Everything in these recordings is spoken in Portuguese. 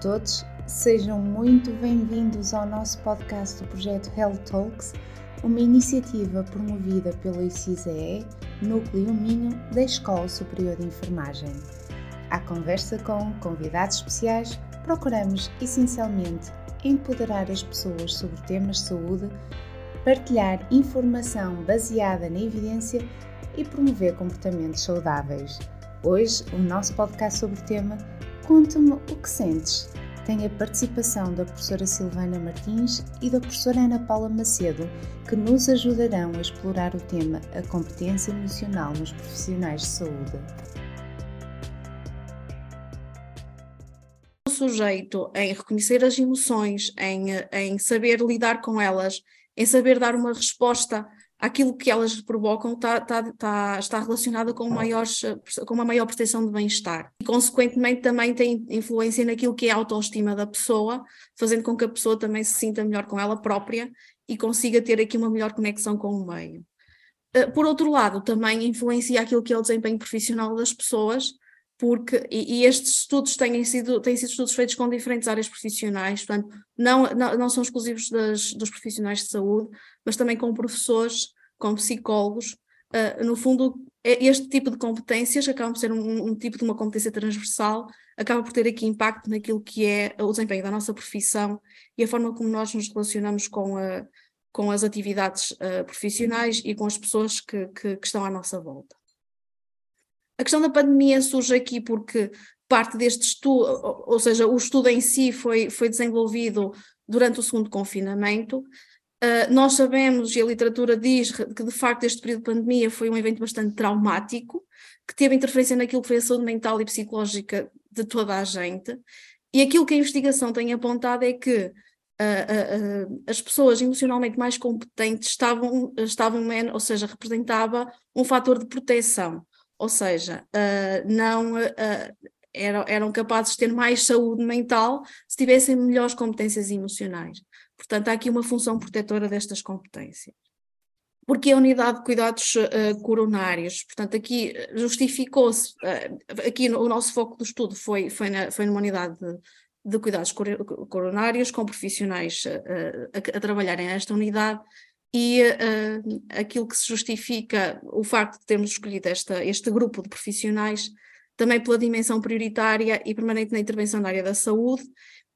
todos, sejam muito bem-vindos ao nosso podcast do projeto Health Talks, uma iniciativa promovida pelo ICISEE, Núcleo Minho da Escola Superior de Enfermagem. À conversa com convidados especiais, procuramos essencialmente empoderar as pessoas sobre temas de saúde, partilhar informação baseada na evidência e promover comportamentos saudáveis. Hoje, o nosso podcast sobre o tema Conta-me o que sentes. Tem a participação da professora Silvana Martins e da professora Ana Paula Macedo, que nos ajudarão a explorar o tema a competência emocional nos profissionais de saúde. O sujeito em reconhecer as emoções, em, em saber lidar com elas, em saber dar uma resposta aquilo que elas provocam tá, tá, tá, está relacionada com, maiores, com uma maior proteção de bem-estar. E, consequentemente, também tem influência naquilo que é a autoestima da pessoa, fazendo com que a pessoa também se sinta melhor com ela própria e consiga ter aqui uma melhor conexão com o meio. Eh, por outro lado, também influencia aquilo que é o desempenho profissional das pessoas, porque, e, e, estes estudos têm sido, têm sido estudos feitos com diferentes áreas profissionais, portanto, não, não, não são exclusivos das, dos profissionais de saúde, mas também com professores, com psicólogos. Uh, no fundo, é este tipo de competências acaba por ser um, um, tipo de uma competência transversal, acaba por ter aqui impacto naquilo que é o desempenho da nossa profissão e a forma como nós nos relacionamos com, a, com as atividades uh, profissionais e com as pessoas que, que, que estão à nossa volta. A questão da pandemia surge aqui porque parte deste estudo, ou seja, o estudo em si foi, foi desenvolvido durante o segundo confinamento. Uh, nós sabemos, e a literatura diz, que de facto este período de pandemia foi um evento bastante traumático, que teve interferência naquilo que foi a saúde mental e psicológica de toda a gente. E aquilo que a investigação tem apontado é que uh, uh, as pessoas emocionalmente mais competentes estavam, estavam, ou seja, representava um fator de proteção ou seja, uh, não uh, eram, eram capazes de ter mais saúde mental se tivessem melhores competências emocionais. Portanto, há aqui uma função protetora destas competências. Porque a unidade de cuidados uh, coronários, portanto, aqui justificou-se, aqui no, o nosso foco do estudo foi, foi, na, foi numa unidade de, de cuidados coronários, com profissionais a, a trabalharem nesta unidade, e uh, aquilo que se justifica o facto de termos escolhido esta, este grupo de profissionais também pela dimensão prioritária e permanente na intervenção na área da saúde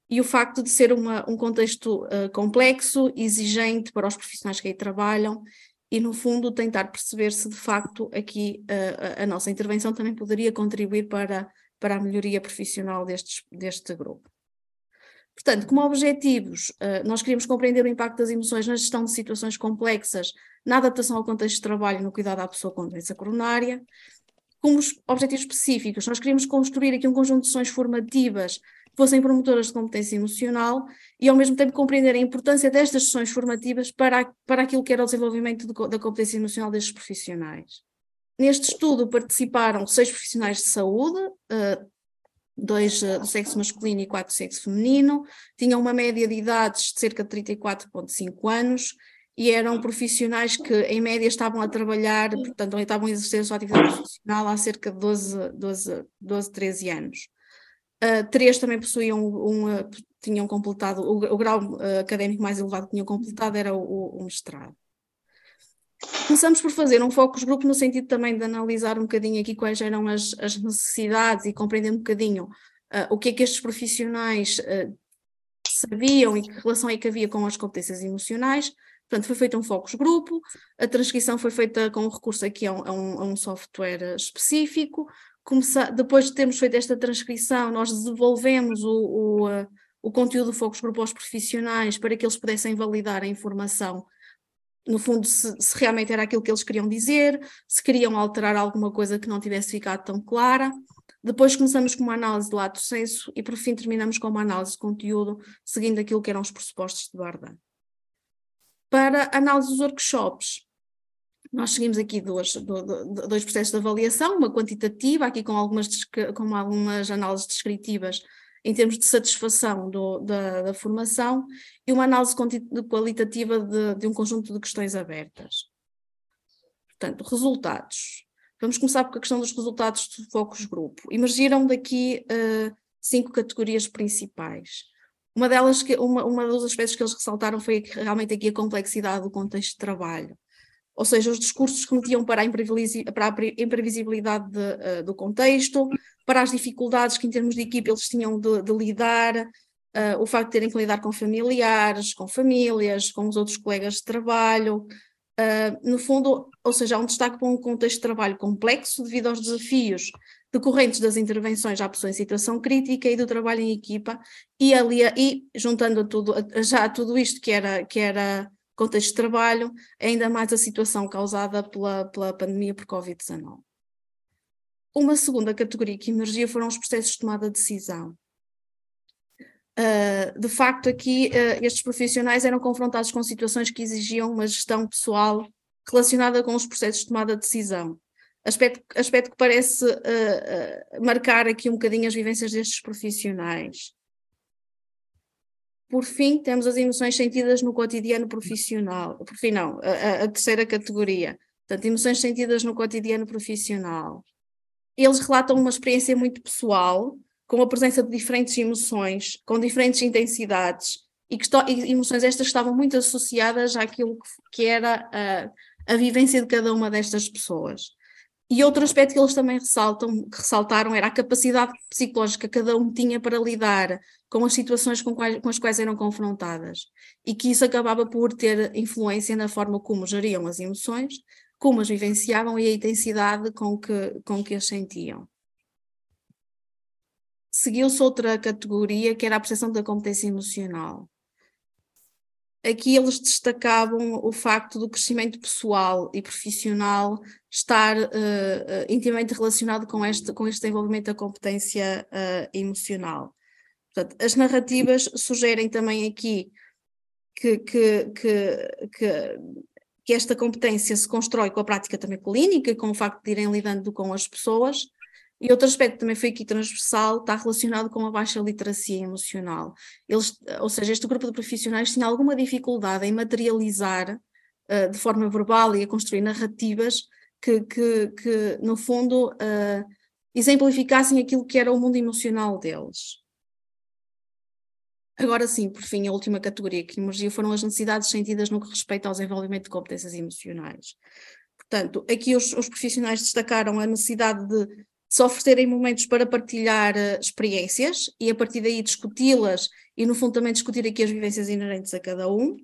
e o facto de ser uma, um contexto uh, complexo, exigente para os profissionais que aí trabalham e, no fundo, tentar perceber se de facto aqui uh, a, a nossa intervenção também poderia contribuir para, para a melhoria profissional destes, deste grupo. Portanto, como objetivos, eh, nós queríamos compreender o impacto das emoções na gestão de situações complexas, na adaptação ao contexto de trabalho e no cuidado à pessoa com doença coronária. Como objetivos específicos, nós queríamos construir aqui um conjunto de ações formativas que fossem promotoras de competência emocional e, ao mesmo tempo, compreender a importância destas sessões formativas para, para aquilo que era o desenvolvimento de, da competência emocional destes profissionais. Neste estudo participaram seis profissionais de saúde, eh, dois uh, do sexo masculino e quatro do sexo feminino, tinham uma média de idades de cerca de 34,5 anos e eram profissionais que, em média, estavam a trabalhar, portanto, estavam a exercer a sua atividade profissional há cerca de 12, 12, 12 13 anos. Uh, três também possuíam um, uh, tinham completado, o, o grau uh, académico mais elevado que tinham completado era o, o mestrado. Começamos por fazer um focus group no sentido também de analisar um bocadinho aqui quais eram as, as necessidades e compreender um bocadinho uh, o que é que estes profissionais uh, sabiam e que relação é que havia com as competências emocionais. Portanto, foi feito um focus grupo, a transcrição foi feita com recurso aqui a um, a um, software específico. Começa, depois de termos feito esta transcrição, nós desenvolvemos o, o, uh, o conteúdo do focus grupo aos profissionais para que eles pudessem validar a informação no fundo, se, se, realmente era aquilo que eles queriam dizer, se queriam alterar alguma coisa que não tivesse ficado tão clara. Depois começamos com uma análise de lato senso e por fim terminamos com uma análise de conteúdo, seguindo aquilo que eram os pressupostos de Barda. Para análise dos workshops, nós seguimos aqui dois, dois processos de avaliação, uma quantitativa, aqui com algumas, com algumas análises descritivas em termos de satisfação do, da, da, formação e uma análise qualitativa de, de, um conjunto de questões abertas. Portanto, resultados. Vamos começar com a questão dos resultados do focus grupo. Emergiram daqui uh, cinco categorias principais. Uma delas, que, uma, uma dos aspectos que eles ressaltaram foi realmente aqui a complexidade do contexto de trabalho. Ou seja, os discursos que metiam para a, imprevisibilidade de, uh, do contexto, para as dificuldades que, em termos de equipe, eles tinham de, de lidar, uh, o facto de terem que lidar com familiares, com famílias, com os outros colegas de trabalho. Uh, no fundo, ou seja, há um destaque para um contexto de trabalho complexo devido aos desafios decorrentes das intervenções à pessoa em situação crítica e do trabalho em equipa, e, ali, e juntando a tudo, já a tudo isto que era, que era contexto de trabalho, ainda mais a situação causada pela, pela pandemia por Covid-19. Uma segunda categoria que emergia foram os processos de tomada de decisão. Uh, de facto, aqui uh, estes profissionais eram confrontados com situações que exigiam uma gestão pessoal relacionada com os processos de tomada de decisão, aspecto, aspecto que parece uh, marcar aqui um bocadinho as vivências destes profissionais. Por fim, temos as emoções sentidas no cotidiano profissional. Por fim, não, a, a terceira categoria. Portanto, emoções sentidas no cotidiano profissional. Eles relatam uma experiência muito pessoal, com a presença de diferentes emoções, com diferentes intensidades, e, que e emoções estas estavam muito associadas àquilo que, que era a, a vivência de cada uma destas pessoas. E outro aspecto que eles também ressaltam, ressaltaram era a capacidade psicológica que cada um tinha para lidar com as situações com, quais, com as quais eram confrontadas e que isso acabava por ter influência na forma como geriam as emoções, como as vivenciavam e a intensidade com que, com que as sentiam. Seguiu-se outra categoria que era a percepção da competência emocional aqui eles destacavam o facto do crescimento pessoal e profissional estar uh, intimamente relacionado com este, com este desenvolvimento da competência uh, emocional. Portanto, as narrativas sugerem também aqui que, que, que, que, que esta competência se constrói com a prática também clínica, com o facto de irem lidando com as pessoas, e outro aspecto também foi aqui transversal está relacionado com a baixa literacia emocional. Eles, ou seja, este grupo de profissionais tinha alguma dificuldade em materializar uh, de forma verbal e a construir narrativas que, que, que no fundo, uh, exemplificassem aquilo que era o mundo emocional deles. Agora sim, por fim, a última categoria que emergiu foram as necessidades sentidas no que respeita ao desenvolvimento de competências emocionais. Portanto, aqui os, os profissionais destacaram a necessidade de se oferecerem momentos para partilhar uh, experiências e a partir daí discuti-las e no fundo também discutir aqui as vivências inerentes a cada um.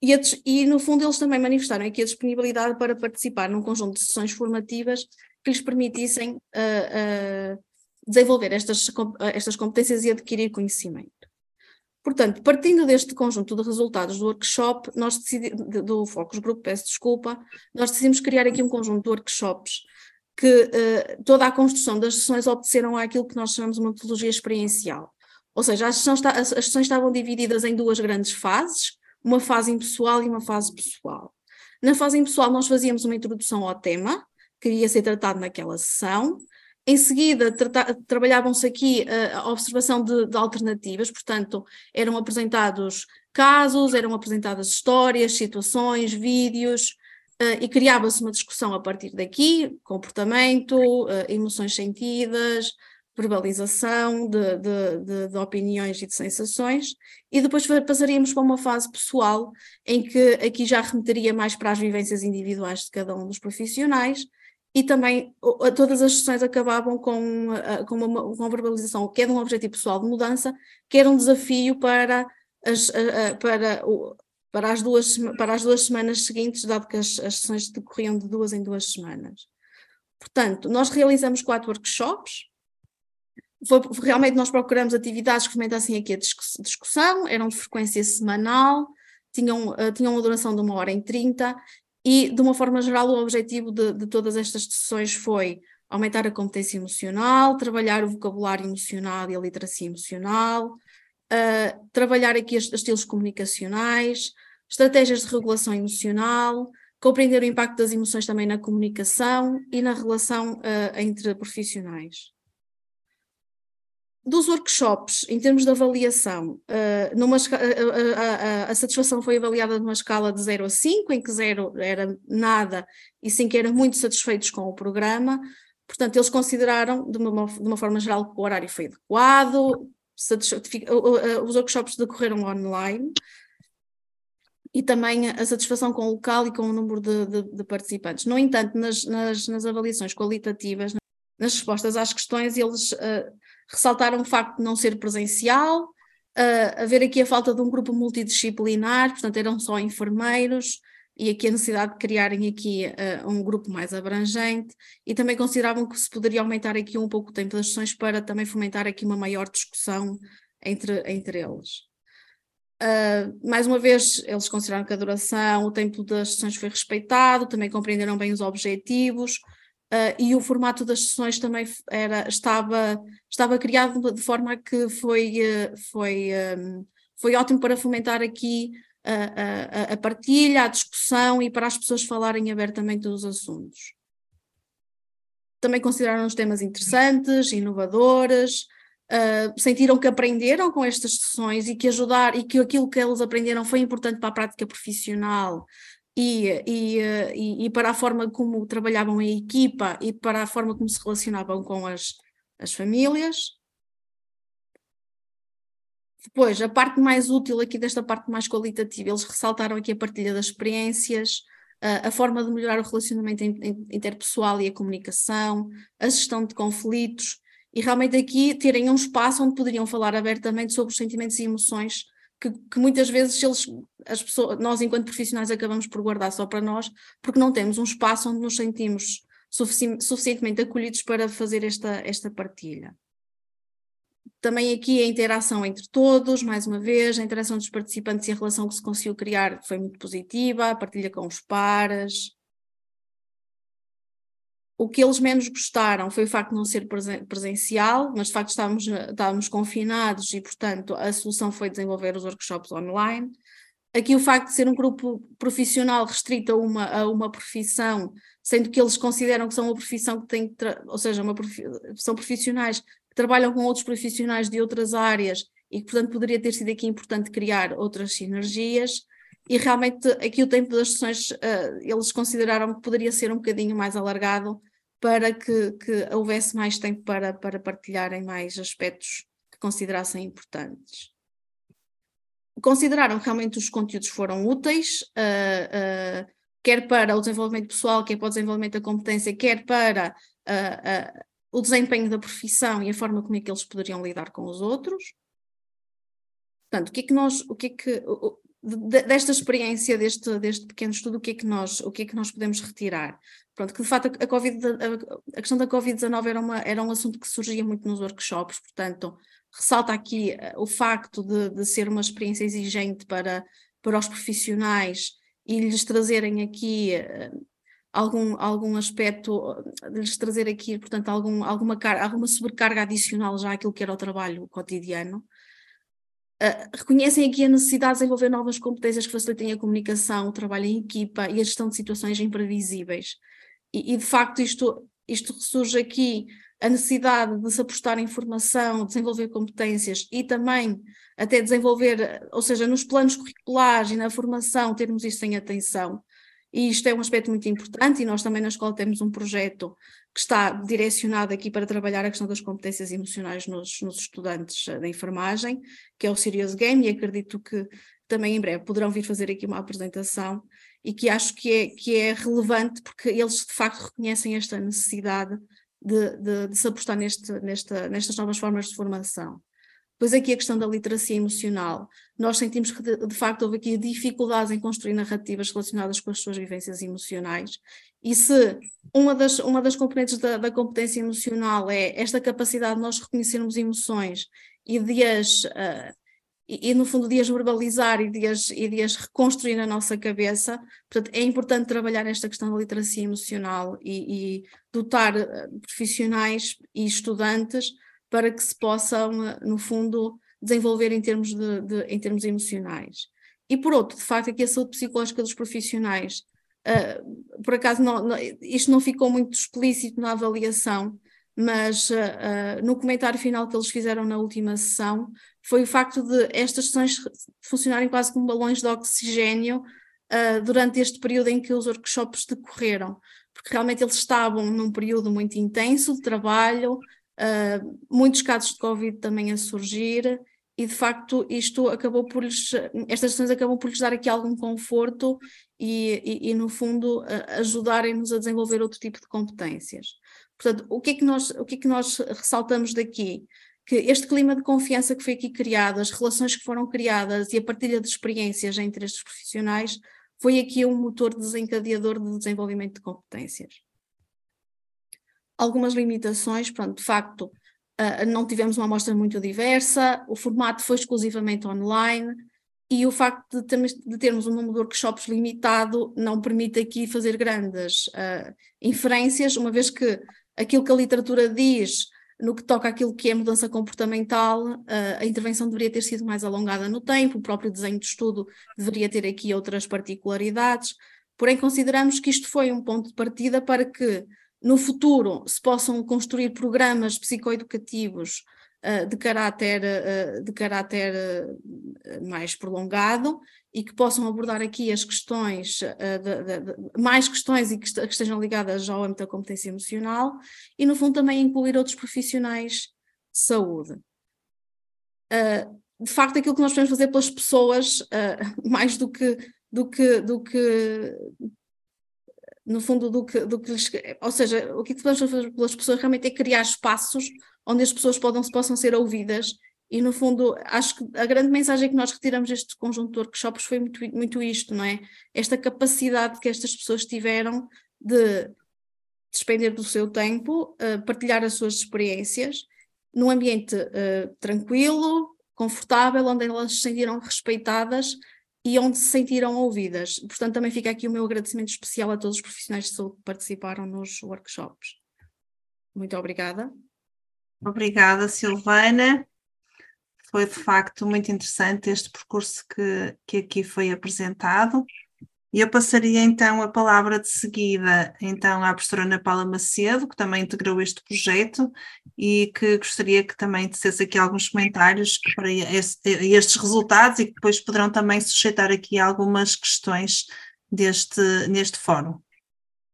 E, a, e, no fundo eles também manifestaram aqui a disponibilidade para participar num conjunto de sessões formativas que lhes permitissem uh, uh, desenvolver estas, estas competências e adquirir conhecimento. Portanto, partindo deste conjunto de resultados do workshop, nós decidimos, do Focus Group, peço desculpa, nós decidimos criar aqui um conjunto de workshops que uh, toda a construção das sessões obedeceram àquilo que nós chamamos de metodologia experiencial. Ou seja, as sessões, as sessões estavam divididas em duas grandes fases, uma fase impessoal e uma fase pessoal. Na fase impessoal nós fazíamos uma introdução ao tema, que ia ser tratado naquela sessão, em seguida, trabalhavam-se aqui uh, a observação de, de, alternativas, portanto, eram apresentados casos, eram apresentadas histórias, situações, vídeos, Uh, e criava-se uma discussão a partir daqui, comportamento, uh, emoções sentidas, verbalização de, de, de, opiniões e de sensações, e depois passaríamos para uma fase pessoal, em que aqui já remeteria mais para as vivências individuais de cada um dos profissionais, e também todas as sessões acabavam com, com, uma, com uma verbalização, quer de um objetivo pessoal de mudança, quer um desafio para, as, para para as duas, para as duas semanas seguintes, dado que as, as sessões decorriam de duas em duas semanas. Portanto, nós realizamos quatro workshops, foi, realmente nós procuramos atividades que fomentassem aqui a discussão, eram de frequência semanal, tinham, uh, tinham uma duração de uma hora em 30 e, de uma forma geral, o objetivo de, de todas estas sessões foi aumentar a competência emocional, trabalhar o vocabulário emocional e a literacia emocional, uh, trabalhar aqui os estilos comunicacionais, estratégias de regulação emocional, compreender o impacto das emoções também na comunicação e na relação uh, entre profissionais. Dos workshops, em termos de avaliação, uh, numa, a, a, a, satisfação foi avaliada numa escala de 0 a 5, em que 0 era nada e 5 eram muito satisfeitos com o programa. Portanto, eles consideraram, de uma, de uma forma geral, que o horário foi adequado, os workshops decorreram online e também a satisfação com o local e com o número de, de, de participantes. No entanto, nas, nas, nas, avaliações qualitativas, nas respostas às questões, eles uh, ressaltaram o facto de não ser presencial, uh, haver aqui a falta de um grupo multidisciplinar, portanto, eram só enfermeiros, e aqui a necessidade de criarem aqui uh, um grupo mais abrangente e também consideravam que se poderia aumentar aqui um pouco o tempo das sessões para também fomentar aqui uma maior discussão entre, entre eles. Uh, mais uma vez, eles consideraram que a duração, o tempo das sessões foi respeitado, também compreenderam bem os objetivos uh, e o formato das sessões também era, estava, estava criado de forma que foi, foi, um, foi ótimo para fomentar aqui a, a, a partilha, a discussão e para as pessoas falarem abertamente dos assuntos. Também consideraram os temas interessantes, inovadores, uh, sentiram que aprenderam com estas sessões e que ajudar e que aquilo que eles aprenderam foi importante para a prática profissional e, e, e, para a forma como trabalhavam em equipa e para a forma como se relacionavam com as, as famílias. Depois, a parte mais útil aqui desta parte mais qualitativa, eles ressaltaram aqui a partilha das experiências, a forma de melhorar o relacionamento interpessoal e a comunicação, a gestão de conflitos, e realmente aqui terem um espaço onde poderiam falar abertamente sobre os sentimentos e emoções que, que, muitas vezes eles, as pessoas, nós enquanto profissionais acabamos por guardar só para nós, porque não temos um espaço onde nos sentimos sufici suficientemente acolhidos para fazer esta, esta partilha. Também aqui a interação entre todos, mais uma vez, a interação dos participantes e a relação que se conseguiu criar foi muito positiva, a partilha com os pares. O que eles menos gostaram foi o facto de não ser presencial, mas de facto estávamos, estávamos confinados e, portanto, a solução foi desenvolver os workshops online. Aqui o facto de ser um grupo profissional restrito a uma, a uma profissão, sendo que eles consideram que são uma profissão que tem, ou seja, profi são profissionais que trabalham com outros profissionais de outras áreas e que, portanto, poderia ter sido aqui importante criar outras sinergias. E realmente aqui o tempo das sessões uh, eles consideraram que poderia ser um bocadinho mais alargado para que, que houvesse mais tempo para, para partilharem mais aspectos que considerassem importantes. Consideraram que realmente os conteúdos foram úteis, uh, uh, quer para o desenvolvimento pessoal, quer para o desenvolvimento da competência, quer para uh, o desempenho da profissão e a forma como é que eles poderiam lidar com os outros. Portanto, o que é que nós, o que é que, desta experiência, deste, deste pequeno estudo, o que, é que nós, o que é que nós podemos retirar? Pronto, que de facto a, COVID, a, a questão da Covid-19 era, era um assunto que surgia muito nos workshops, portanto, ressalta aqui eh, o facto de, de ser uma experiência exigente para, para os profissionais e lhes trazerem aqui eh, algum, algum aspecto, de lhes trazer aqui, portanto, algum, alguma, alguma sobrecarga adicional já àquilo que era o trabalho cotidiano. Uh, reconhecem aqui a necessidade de desenvolver novas competências que facilitem a comunicação, o trabalho em equipa e a gestão de situações imprevisíveis. E, e de facto isto, isto surge aqui a necessidade de se apostar em formação, desenvolver competências e também até desenvolver, ou seja, nos planos curriculares e na formação, termos isso em atenção. E isto é um aspecto muito importante, e nós também na escola temos um projeto que está direcionado aqui para trabalhar a questão das competências emocionais nos, nos estudantes da enfermagem, que é o Serious Game, e acredito que também em breve poderão vir fazer aqui uma apresentação, e que acho que é, que é relevante porque eles de facto reconhecem esta necessidade de, de, de se apostar neste, nesta, nestas novas formas de formação. Pois aqui a questão da literacia emocional. Nós sentimos que, de, facto, houve aqui dificuldades em construir narrativas relacionadas com as suas vivências emocionais. E se uma das, uma das componentes da, da competência emocional é esta capacidade de nós reconhecermos emoções e de as, uh, e, e, no fundo de as verbalizar e de as, e de as reconstruir na nossa cabeça, portanto, é importante trabalhar esta questão da literacia emocional e, e dotar uh, profissionais e estudantes para que se possam, eh, no fundo, desenvolver em termos, de, de, em termos emocionais. E por outro, de facto, aqui a saúde psicológica dos profissionais, uh, por acaso não, não, isto não ficou muito explícito na avaliação, mas uh, no comentário final que eles fizeram na última sessão, foi o facto de estas sessões funcionarem quase como balões de oxigênio durante este período em que os workshops decorreram porque realmente eles estavam num período muito intenso de trabalho, uh, muitos casos de Covid também a surgir, e de facto isto acabou por lhes, estas ações acabam por lhes dar aqui algum conforto e, e, e no fundo ajudarem-nos a desenvolver outro tipo de competências. Portanto, o que é que nós, o que é que nós ressaltamos daqui? Que este clima de confiança que foi aqui criado, as relações que foram criadas e a partilha de experiências entre estes profissionais foi aqui um motor desencadeador de desenvolvimento de competências. Algumas limitações, pronto, de facto, uh, não tivemos uma amostra muito diversa, o formato foi exclusivamente online e o facto de, de termos um número de workshops limitado não permite aqui fazer grandes uh, inferências, uma vez que aquilo que a literatura diz no que toca àquilo que é mudança comportamental, uh, a intervenção deveria ter sido mais alongada no tempo, o próprio desenho de estudo deveria ter aqui outras particularidades, porém consideramos que isto foi um ponto de partida para que no futuro se possam construir programas psicoeducativos uh, de caráter, uh, de caráter mais prolongado e que possam abordar aqui as questões, uh, de, de, mais questões e que, que, estejam ligadas ao âmbito da competência emocional e, no fundo, também incluir outros profissionais de saúde. Uh, de facto, aquilo que nós podemos fazer pelas pessoas, uh, mais do que, do que, do que no fundo, do que, do que lhes, ou seja, o que podemos fazer pelas pessoas realmente é criar espaços onde as pessoas podam, possam ser ouvidas e, no fundo, acho que a grande mensagem que nós retiramos deste conjunto de workshops foi muito, muito isto, não é? Esta capacidade que estas pessoas tiveram de despender do seu tempo, uh, partilhar as suas experiências, num ambiente uh, tranquilo, confortável, onde elas se sentiram respeitadas e onde se sentiram ouvidas. Portanto, também fica aqui o meu agradecimento especial a todos os profissionais de saúde que participaram nos workshops. Muito obrigada. Obrigada, Silvana. Foi de facto muito interessante este percurso que, que aqui foi apresentado. E eu passaria então a palavra de seguida então à professora Ana Paula Macedo, que também integrou este projeto e que gostaria que também dissesse aqui alguns comentários para estes resultados e que depois poderão também sujeitar aqui algumas questões deste, neste fórum.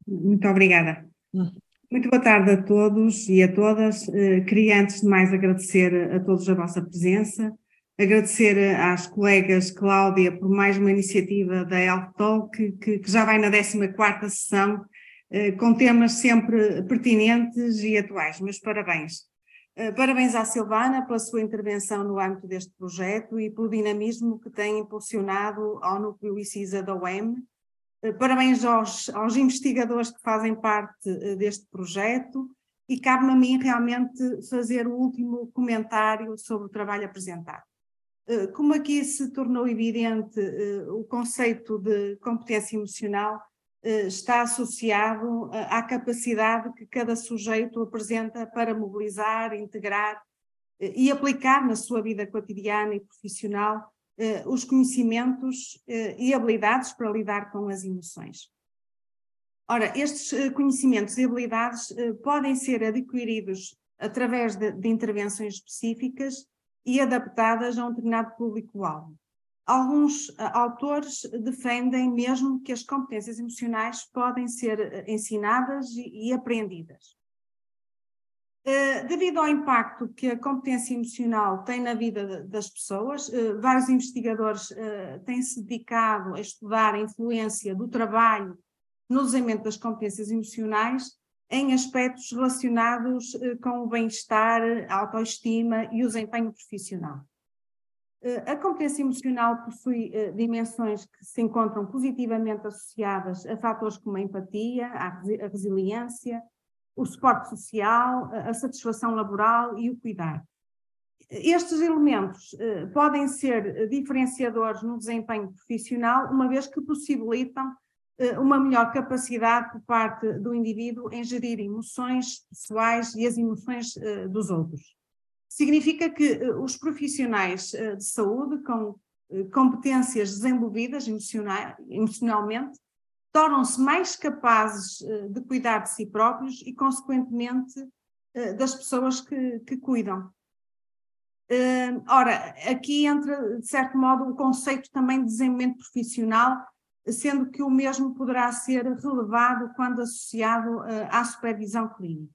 Muito obrigada. Hum. Muito boa tarde a todos e a todas. Eh, queria antes de mais agradecer a todos a vossa presença, agradecer às colegas Cláudia por mais uma iniciativa da Health Talk, que, que já vai na 14ª sessão, eh, com temas sempre pertinentes e atuais. Meus parabéns. Eh, parabéns à Silvana pela sua intervenção no âmbito deste projeto e pelo dinamismo que tem impulsionado ao núcleo ICISA da UEM, eh, parabéns aos, aos investigadores que fazem parte deste projeto e cabe-me a mim realmente fazer o último comentário sobre o trabalho apresentado. Eh, como aqui se tornou evidente, o conceito de competência emocional está associado à capacidade que cada sujeito apresenta para mobilizar, integrar e aplicar na sua vida cotidiana e profissional eh, os conhecimentos eh, e habilidades para lidar com as emoções. Ora, estes eh, conhecimentos e habilidades podem ser adquiridos através de, de intervenções específicas e adaptadas a um determinado público-alvo. Alguns autores defendem mesmo que as competências emocionais podem ser ensinadas e, aprendidas. Eh, devido ao impacto que a competência emocional tem na vida das pessoas, vários investigadores têm se dedicado a estudar a influência do trabalho no desenvolvimento das competências emocionais em aspectos relacionados com o bem-estar, a autoestima e o desempenho profissional. A competência emocional possui dimensões que se encontram positivamente associadas a fatores como a empatia, a resiliência, o suporte social, a satisfação laboral e o cuidar. Estes elementos eh, podem ser diferenciadores no desempenho profissional, uma vez que possibilitam eh, uma melhor capacidade por parte do indivíduo em gerir emoções pessoais e as emoções eh, dos outros. Significa que os profissionais de saúde com competências desenvolvidas emocionalmente tornam-se mais capazes eh, de cuidar de si próprios e, consequentemente, eh, das pessoas que, que cuidam. Eh, ora, aqui entra, de certo modo, o conceito também de desenvolvimento profissional sendo que o mesmo poderá ser relevado quando associado à supervisão clínica.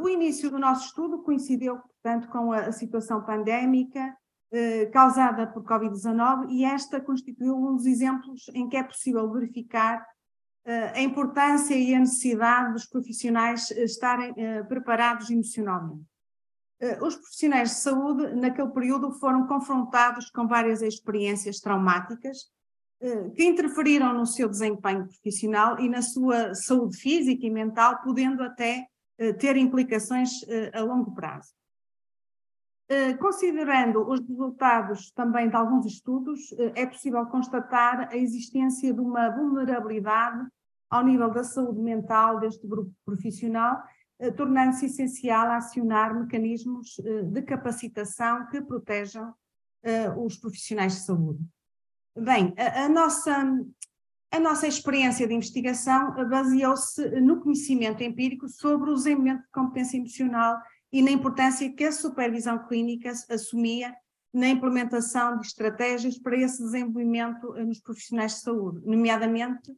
O início do nosso estudo coincidiu, portanto, com a situação pandémica causada por Covid-19 e esta constituiu um dos exemplos em que é possível verificar a importância e a necessidade dos profissionais estarem preparados emocionalmente. Os profissionais de saúde, naquele período, foram confrontados com várias experiências traumáticas que interferiram no seu desempenho profissional e na sua saúde física e mental, podendo até ter implicações a longo prazo. Considerando os resultados também de alguns estudos, é possível constatar a existência de uma vulnerabilidade ao nível da saúde mental deste grupo profissional, tornando-se essencial acionar mecanismos de capacitação que protejam os profissionais de saúde. Bem, a, a nossa, a nossa experiência de investigação baseou-se no conhecimento empírico sobre o desenvolvimento de competência emocional e na importância que a supervisão clínica assumia na implementação de estratégias para esse desenvolvimento nos profissionais de saúde, nomeadamente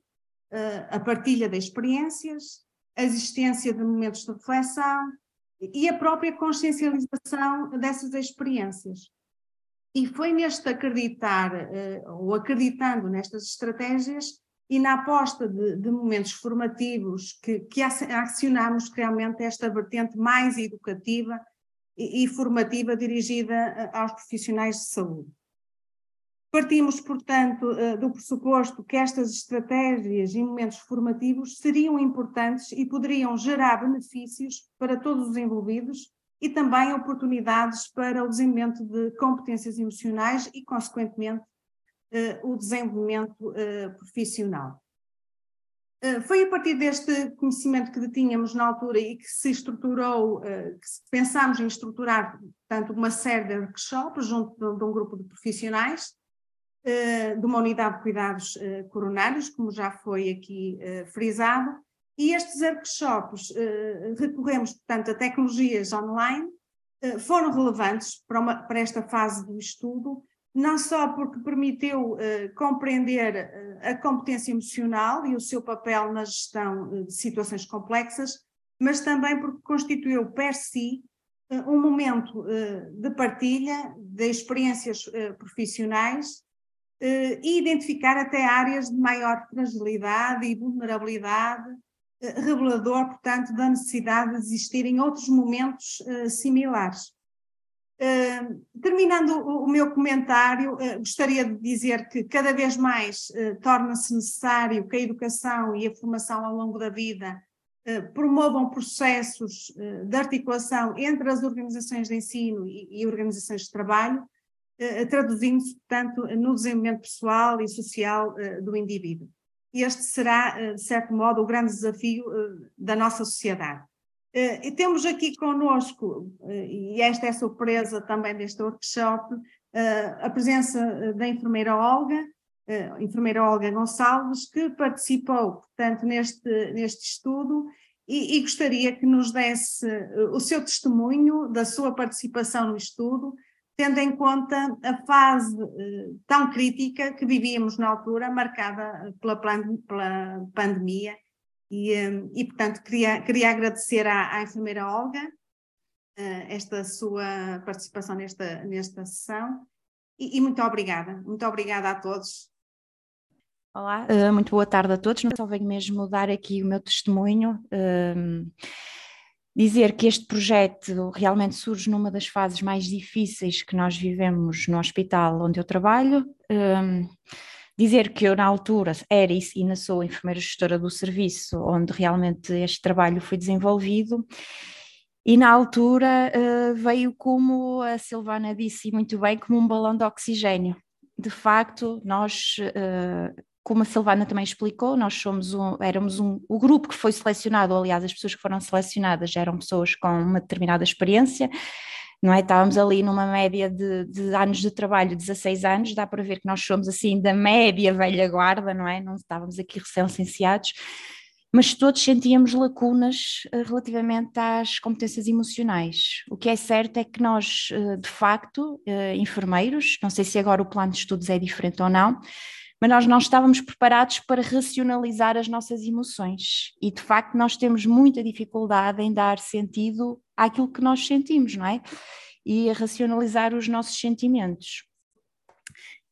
a partilha de experiências, a existência de momentos de reflexão e a própria consciencialização dessas experiências. E foi neste acreditar, ou acreditando nestas estratégias, e na aposta de, de momentos formativos que, que acionamos realmente esta vertente mais educativa e, e formativa dirigida aos profissionais de saúde. Partimos, portanto, eh, do pressuposto que estas estratégias e momentos formativos seriam importantes e poderiam gerar benefícios para todos os envolvidos e também oportunidades para o desenvolvimento de competências emocionais e, consequentemente, uh, o desenvolvimento uh, profissional. Uh, foi a partir deste conhecimento que tínhamos na altura e que se estruturou, que pensámos em estruturar, portanto, uma série de workshops junto de um grupo de profissionais, de uma unidade de cuidados coronários, como já foi aqui frisado, e estes workshops recorremos, portanto, a tecnologias online, foram relevantes para, uma, para esta fase do estudo, não só porque permitiu uh, compreender a competência emocional e o seu papel na gestão de situações complexas, mas também porque constituiu per si um momento de partilha de experiências profissionais e identificar até áreas de maior fragilidade e vulnerabilidade, revelador, portanto, da necessidade de existirem outros momentos similares terminando o, meu comentário, uh, gostaria de dizer que cada vez mais torna-se necessário que a educação e a formação ao longo da vida promovam processos de articulação entre as organizações de ensino e organizações de trabalho, traduzindo-se, portanto, no desenvolvimento pessoal e social do indivíduo. Este será, de certo modo, o grande desafio da nossa sociedade. Uh, e temos aqui conosco, e esta é a surpresa também deste workshop, a presença da enfermeira Olga, enfermeira Olga Gonçalves, que participou, portanto, neste, neste estudo e, e gostaria que nos desse o seu testemunho da sua participação no estudo, tendo em conta a fase tão crítica que vivíamos na altura, marcada pela, pela pandemia e, hum, e portanto, queria, queria agradecer à, à enfermeira Olga esta sua participação nesta, nesta sessão e, e, muito obrigada, muito obrigada a todos. Olá, muito boa tarde a todos. Só venho mesmo dar aqui o meu testemunho. Dizer que este projeto realmente surge numa das fases mais difíceis que nós vivemos no hospital onde eu trabalho. Um, Dizer que eu, na altura, era e ainda sou enfermeira gestora do serviço, onde realmente este trabalho foi desenvolvido, e na altura uh, veio, como a Silvana disse muito bem, como um balão de oxigênio. De facto, nós, uh, como a Silvana também explicou, nós somos um, éramos um, o grupo que foi selecionado, aliás, as pessoas que foram selecionadas eram pessoas com uma determinada experiência, não é? Estávamos ali numa média de, de, anos de trabalho, 16 anos, dá para ver que nós somos assim da média velha guarda, não é? Não estávamos aqui recém-licenciados, mas todos sentíamos lacunas eh, relativamente às competências emocionais. O que é certo é que nós, eh, de facto, eh, enfermeiros, não sei se agora o plano de estudos é diferente ou não, mas nós não estávamos preparados para racionalizar as nossas emoções. E de facto, nós temos muita dificuldade em dar sentido àquilo que nós sentimos, não é? E a racionalizar os nossos sentimentos.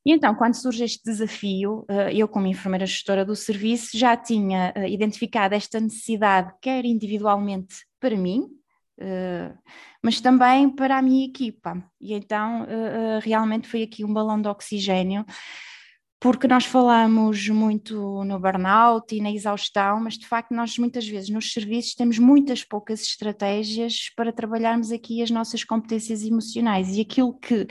E então, quando surge este desafio, eh, eu, como enfermeira gestora do serviço, já tinha eh, identificado esta necessidade, quer individualmente para mim, eh, mas também para a minha equipa. E então, realmente foi aqui um balão de oxigênio, porque nós falamos muito no burnout e na exaustão, mas de facto nós muitas vezes nos serviços temos muitas poucas estratégias para trabalharmos aqui as nossas competências emocionais. E aquilo que,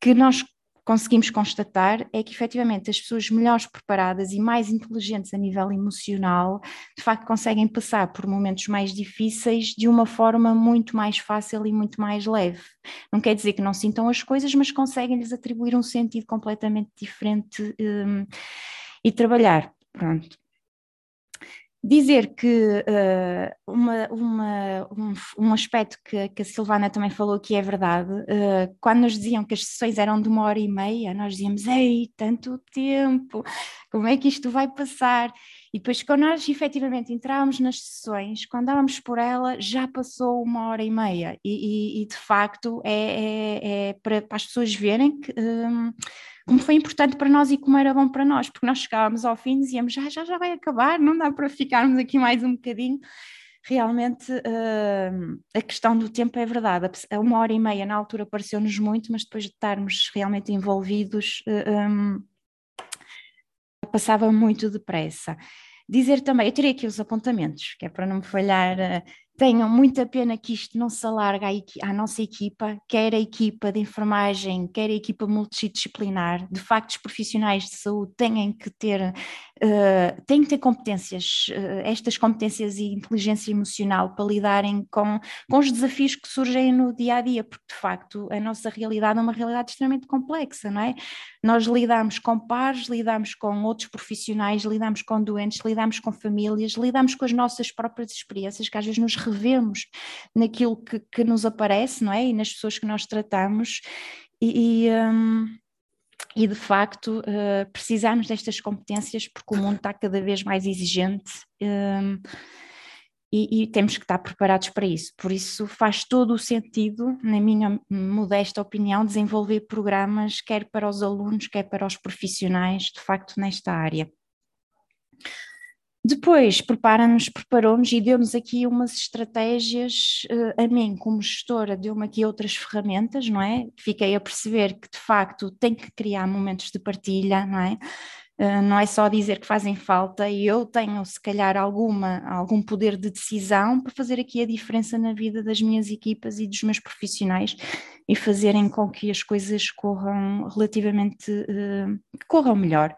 que nós conseguimos constatar é que efetivamente as pessoas melhores preparadas e mais inteligentes a nível emocional, de facto conseguem passar por momentos mais difíceis de uma forma muito mais fácil e muito mais leve. Não quer dizer que não sintam as coisas, mas conseguem-lhes atribuir um sentido completamente diferente um, e trabalhar. Pronto dizer que uh, uma, uma, um, um, aspecto que, que, a Silvana também falou que é verdade, uh, quando nos diziam que as sessões eram de uma hora e meia, nós dizíamos, ei, tanto tempo, como é que isto vai passar? E depois, quando nós efetivamente entrávamos nas sessões, quando dávamos por ela, já passou uma hora e meia. E, e, e de facto, é, é, é para, para, as pessoas verem que. Um, como foi importante para nós e como era bom para nós, porque nós chegávamos ao fim e dizíamos já, já, já vai acabar, não dá para ficarmos aqui mais um bocadinho. Realmente uh, a questão do tempo é verdade, a uma hora e meia na altura pareceu-nos muito, mas depois de estarmos realmente envolvidos, uh, um, passava muito depressa. Dizer também, eu tirei aqui os apontamentos, que é para não me falhar uh, tenham muita pena que isto não se alargue à, à, nossa equipa, quer a equipa de enfermagem, quer a equipa multidisciplinar. De facto, os profissionais de saúde têm que ter, uh, têm que ter competências, uh, estas competências e inteligência emocional para lidarem com, com os desafios que surgem no dia a dia, porque de facto a nossa realidade é uma realidade extremamente complexa, não é? Nós lidamos com pares, lidamos com outros profissionais, lidamos com doentes, lidamos com famílias, lidamos com as nossas próprias experiências, que às vezes nos revemos naquilo que, que nos aparece, não é? E nas pessoas que nós tratamos. E, e, um, e de facto uh, precisamos destas competências porque o mundo está cada vez mais exigente. Um, e, e, temos que estar preparados para isso. Por isso faz todo o sentido, na minha modesta opinião, desenvolver programas, quer para os alunos, quer para os profissionais, de facto, nesta área. Depois prepara-nos, preparou-nos e deu-nos aqui umas estratégias, uh, a mim como gestora deu-me aqui outras ferramentas, não é? Fiquei a perceber que de facto tem que criar momentos de partilha, não é? Uh, não é só dizer que fazem falta e eu tenho se calhar alguma, algum poder de decisão para fazer aqui a diferença na vida das minhas equipas e dos meus profissionais e fazerem com que as coisas corram relativamente, uh, corram melhor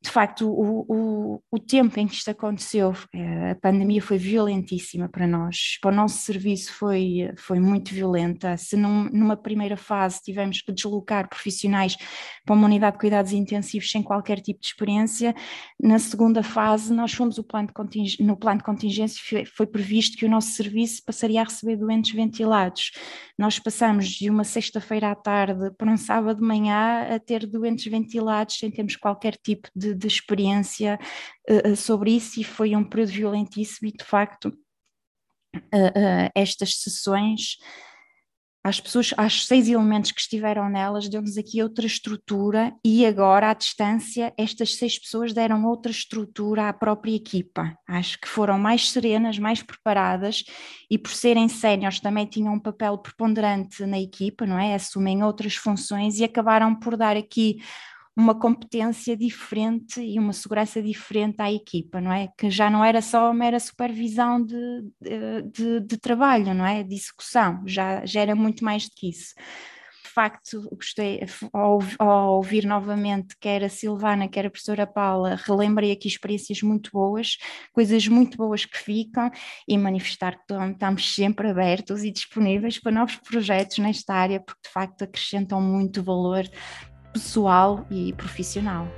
de facto, o, o, o, tempo em que isto aconteceu, eh, a pandemia foi violentíssima para nós, para o nosso serviço foi, foi muito violenta. Se num, numa primeira fase tivemos que deslocar profissionais para uma unidade de cuidados intensivos sem qualquer tipo de experiência, na segunda fase nós fomos plano no plano de contingência, foi, foi previsto que o nosso serviço passaria a receber doentes ventilados. Nós passamos de uma sexta-feira à tarde para um sábado de manhã a ter doentes ventilados sem termos qualquer tipo de de, de experiência uh, sobre isso e foi um período violentíssimo e de facto uh, estas sessões às pessoas, aos seis elementos que estiveram nelas, deu-nos aqui outra estrutura e agora, à distância, estas seis pessoas deram outra estrutura à própria equipa. Acho que foram mais serenas, mais preparadas e por serem séniores também tinham um papel preponderante na equipa, não é? Assumem outras funções e acabaram por dar aqui uma competência diferente e uma segurança diferente à equipa, não é? Que já não era só mera supervisão de, de, de trabalho, não é? De execução, já, já era muito mais do que isso. De facto, gostei, ao, ao ouvir novamente quer a Silvana, quer a professora Paula, relembrei aqui experiências muito boas, coisas muito boas que ficam e manifestar que estamos sempre abertos e disponíveis para novos projetos nesta área, porque de facto acrescentam muito valor pessoal e profissional.